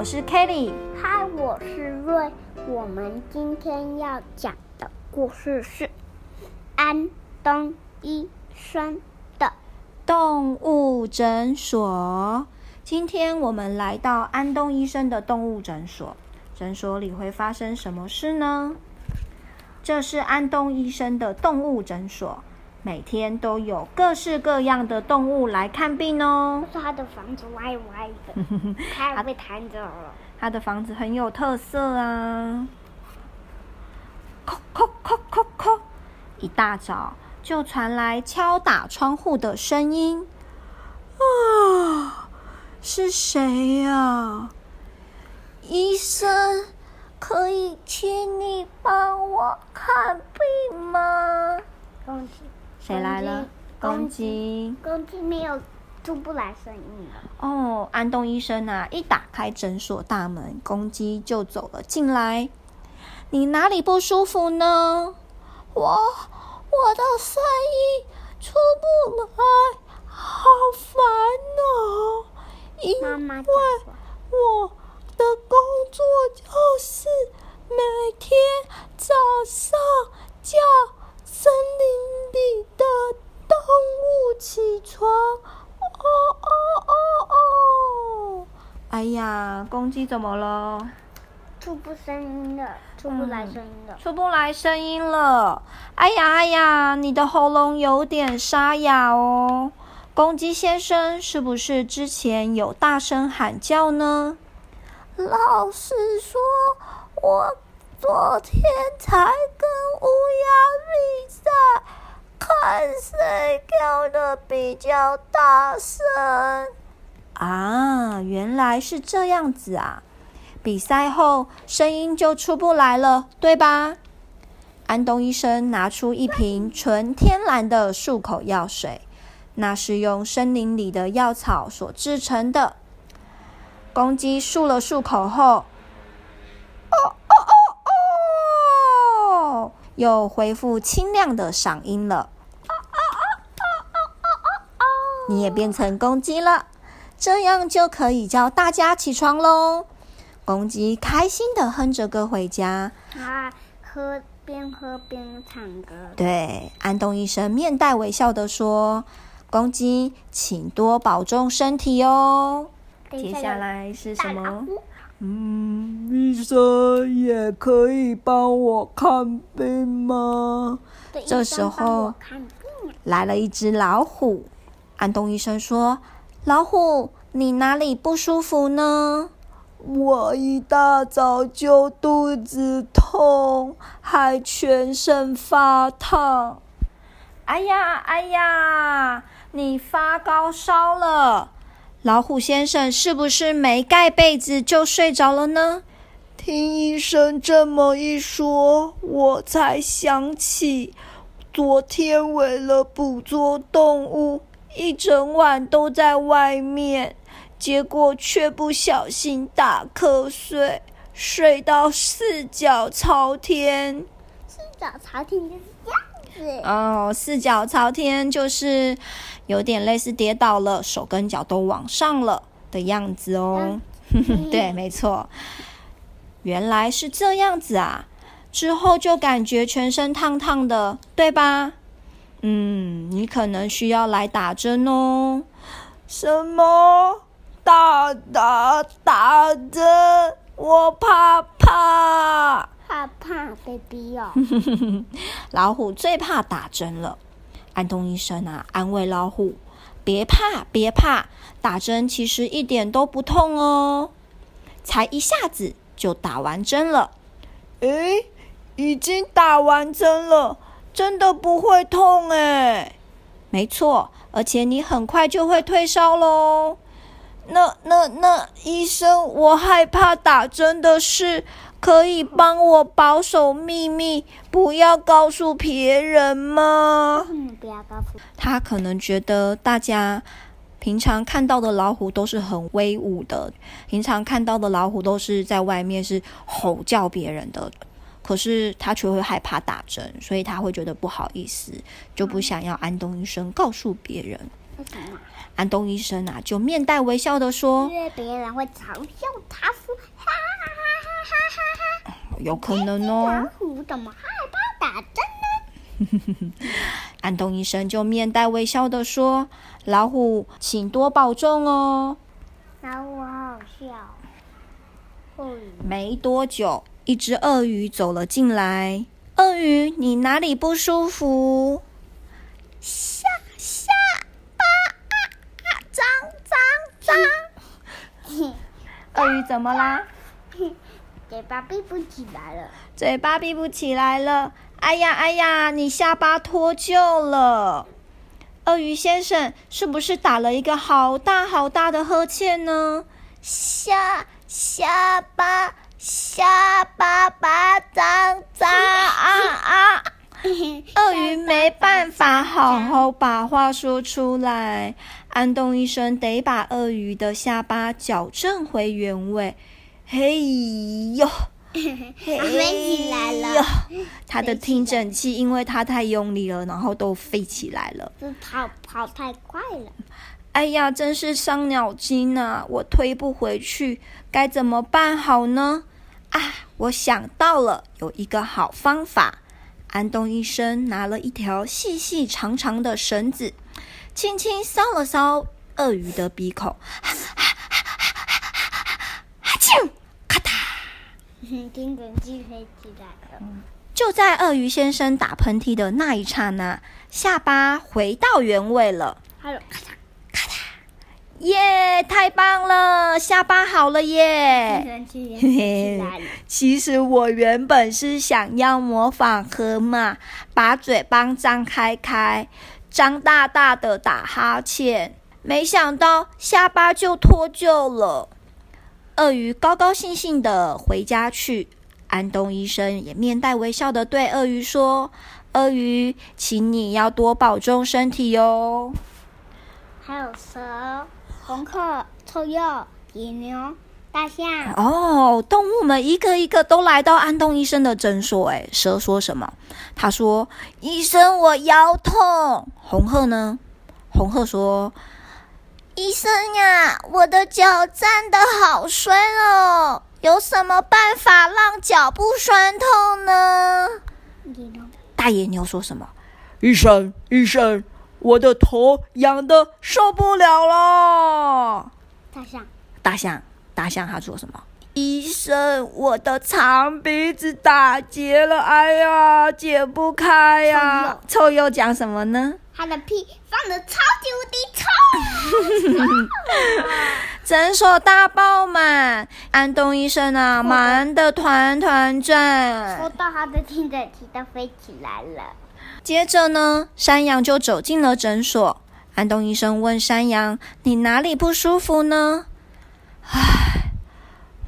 我是 Kelly。嗨，我是瑞。我们今天要讲的故事是安东医生的动物诊所。今天我们来到安东医生的动物诊所，诊所里会发生什么事呢？这是安东医生的动物诊所。每天都有各式各样的动物来看病哦。是他的房子歪歪的，他被弹走了。他的房子很有特色啊！叩叩叩叩叩，一大早就传来敲打窗户的声音。啊，是谁呀？医生，可以请你帮我看病吗？谁来了？公鸡。公鸡没有出不来声音了。哦，安东医生啊，一打开诊所大门，公鸡就走了进来。你哪里不舒服呢？我我的声音出不来，好烦哦。因为我的工作就是每天早上叫。森林里的动物起床，哦哦哦哦！哎呀，公鸡怎么了？出不声音了，出不来声音了，嗯，出不来声音了。哎呀哎呀，你的喉咙有点沙哑哦。公鸡先生，是不是之前有大声喊叫呢？老实说，我。昨天才跟乌鸦比赛，看谁叫比较大声。啊，原来是这样子啊！比赛后声音就出不来了，对吧？安东医生拿出一瓶纯天然的漱口药水，那是用森林里的药草所制成的。公鸡漱了漱口后。哦哦哦哦又恢复清亮的嗓音了，你也变成公鸡了，这样就可以叫大家起床喽。公鸡开心的哼着歌回家，啊，喝边喝边唱歌。对，安东医生面带微笑的说：“公鸡，请多保重身体哦。”接下来是什么？嗯，医生也可以帮我看病吗？这时候来了一只老虎。安东医生说：“老虎，你哪里不舒服呢？”我一大早就肚子痛，还全身发烫。哎呀，哎呀，你发高烧了！老虎先生是不是没盖被子就睡着了呢？听医生这么一说，我才想起，昨天为了捕捉动物，一整晚都在外面，结果却不小心打瞌睡，睡到四脚朝天。四脚朝天就是这样。哦，四脚朝天就是有点类似跌倒了，手跟脚都往上了的样子哦。对，没错，原来是这样子啊。之后就感觉全身烫烫的，对吧？嗯，你可能需要来打针哦。什么？打打打针？我怕怕。怕怕被逼哦，老虎最怕打针了。安东医生啊，安慰老虎：“别怕，别怕，打针其实一点都不痛哦，才一下子就打完针了。”诶，已经打完针了，真的不会痛诶。没错，而且你很快就会退烧喽。那那那，医生，我害怕打针的事。可以帮我保守秘密，不要告诉别人吗？嗯，不要告诉。他可能觉得大家平常看到的老虎都是很威武的，平常看到的老虎都是在外面是吼叫别人的，可是他却会害怕打针，所以他会觉得不好意思，就不想要安东医生告诉别人。安东医生啊，就面带微笑的说：“因为别人会嘲笑他说，哈哈哈哈哈哈。”有可能哦。老虎怎么害怕打针呢？安东医生就面带微笑的说：“老虎，请多保重哦。”老虎好好笑。没多久，一只鳄鱼走了进来。鳄鱼，你哪里不舒服？下下巴啊啊，脏脏脏！鳄鱼怎么啦？嘴巴闭不起来了。嘴巴闭不起来了。哎呀哎呀，你下巴脱臼了。鳄鱼先生是不是打了一个好大好大的呵欠呢？下下巴下巴巴脏脏啊啊！鳄鱼没办法好好把话说出来，安东医生得把鳄鱼的下巴矫正回原位。嘿呦，飞起来了！他的听诊器因为它太用力了，然后都飞起来了。是跑跑太快了。哎呀，真是伤脑筋啊！我推不回去，该怎么办好呢？啊，我想到了，有一个好方法。安东医生拿了一条细细长长的绳子，轻轻搔了搔鳄鱼的鼻孔，哈啾，咔嗒，听诊器飞起来了。就在鳄鱼先生打喷嚏的那一刹那，下巴回到原位了。还有咔嚓。耶，yeah, 太棒了，下巴好了耶！其实我原本是想要模仿河马，把嘴巴张开开，张大大的打哈欠，没想到下巴就脱臼了。鳄鱼高高兴兴的回家去，安东医生也面带微笑的对鳄鱼说：“鳄鱼，请你要多保重身体哟。”还有蛇。红鹤、臭鼬、野牛、大象哦，动物们一个一个都来到安东医生的诊所。哎，蛇说什么？他说：“医生，我腰痛。”红鹤呢？红鹤说：“医生呀，我的脚站得好酸哦，有什么办法让脚不酸痛呢？”大野牛说什么？医生，医生。我的头痒的受不了了。大象，大象，大象，他说什么？医生，我的长鼻子打结了，哎呀，解不开呀。臭鼬讲什么呢？他的屁放的超级无敌臭。诊所大爆满，安东医生啊，忙得团团转。说到他的听诊器都飞起来了。接着呢，山羊就走进了诊所。安东医生问山羊：“你哪里不舒服呢？”“唉，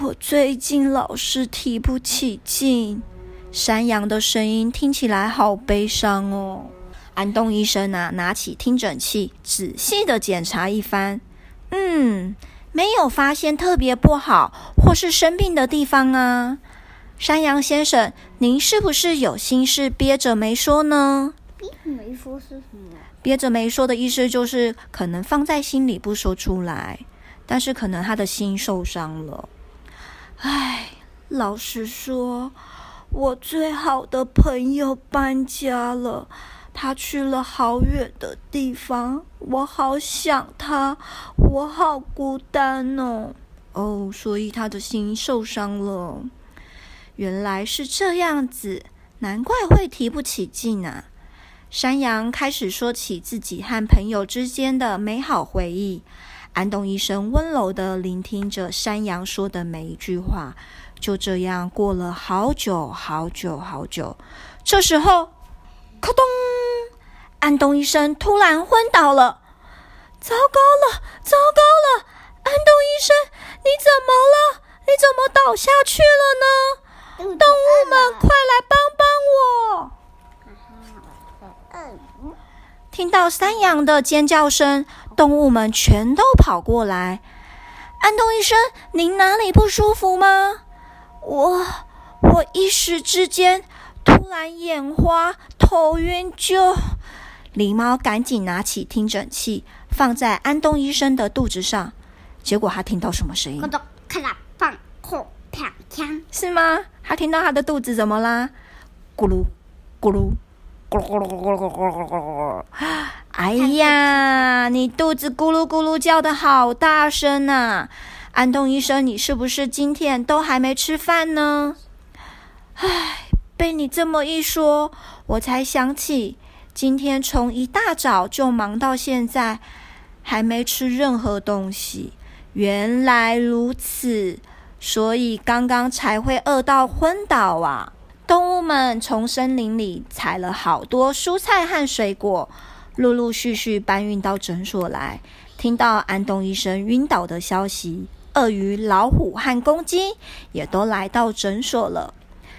我最近老是提不起劲。”山羊的声音听起来好悲伤哦。安东医生啊，拿起听诊器，仔细的检查一番。嗯，没有发现特别不好或是生病的地方啊。山羊先生，您是不是有心事憋着没说呢？憋着没说是什么？憋着没说的意思就是可能放在心里不说出来，但是可能他的心受伤了。唉，老实说，我最好的朋友搬家了，他去了好远的地方，我好想他，我好孤单哦。哦，所以他的心受伤了。原来是这样子，难怪会提不起劲啊！山羊开始说起自己和朋友之间的美好回忆。安东医生温柔地聆听着山羊说的每一句话。就这样过了好久好久好久。这时候，咔咚！安东医生突然昏倒了。糟糕了，糟糕了！安东医生，你怎么了？你怎么倒下去了呢？动物们，快来帮帮我！听到山羊的尖叫声，动物们全都跑过来。安东医生，您哪里不舒服吗？我我一时之间突然眼花、头晕就……狸猫赶紧拿起听诊器，放在安东医生的肚子上。结果他听到什么声音？是吗？他听到他的肚子怎么啦？咕噜咕噜咕噜咕噜咕噜咕噜咕噜咕噜咕噜！哎呀，你肚子咕噜咕噜叫的好大声呐！安东医生，你是不是今天都还没吃饭呢？唉，被你这么一说，我才想起今天从一大早就忙到现在，还没吃任何东西。原来如此，所以刚刚才会饿到昏倒啊！动物们从森林里采了好多蔬菜和水果，陆陆续续搬运到诊所来。听到安东医生晕倒的消息，鳄鱼、老虎和公鸡也都来到诊所了。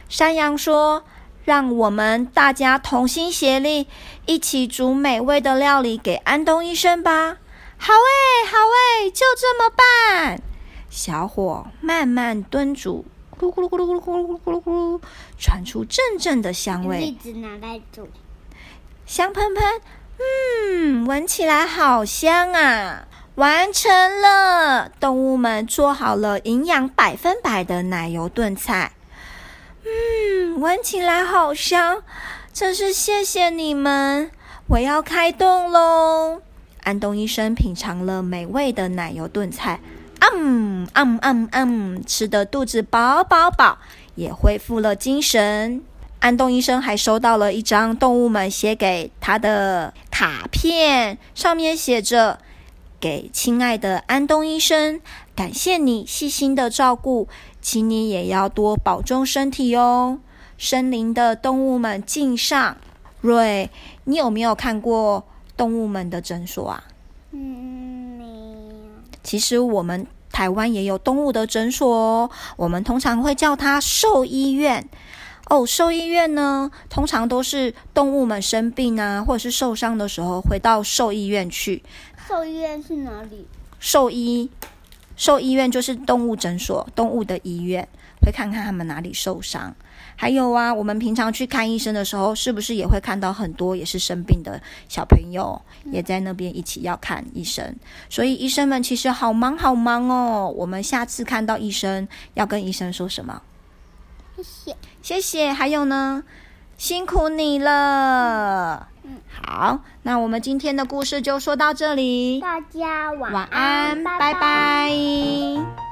山羊说：“让我们大家同心协力，一起煮美味的料理给安东医生吧。”好诶，好诶，就这么办。小火慢慢炖煮，咕噜咕噜咕噜咕噜咕噜咕噜咕噜，传出阵阵的香味。一直拿来煮，香喷喷，嗯，闻起来好香啊！完成了，动物们做好了营养百分百的奶油炖菜。嗯，闻起来好香，真是谢谢你们！我要开动喽。安东医生品尝了美味的奶油炖菜，嗯嗯嗯嗯，吃得肚子饱饱饱，也恢复了精神。安东医生还收到了一张动物们写给他的卡片，上面写着：“给亲爱的安东医生，感谢你细心的照顾，请你也要多保重身体哦。”森林的动物们敬上。瑞，你有没有看过？动物们的诊所啊，嗯，其实我们台湾也有动物的诊所哦，我们通常会叫它兽医院。哦，兽医院呢，通常都是动物们生病啊，或者是受伤的时候，回到兽医院去。兽医院是哪里？兽医，兽医院就是动物诊所，动物的医院，会看看他们哪里受伤。还有啊，我们平常去看医生的时候，是不是也会看到很多也是生病的小朋友，也在那边一起要看医生？所以医生们其实好忙好忙哦。我们下次看到医生要跟医生说什么？谢谢，谢谢。还有呢，辛苦你了。嗯，好，那我们今天的故事就说到这里。大家晚安，晚安，拜拜。拜拜。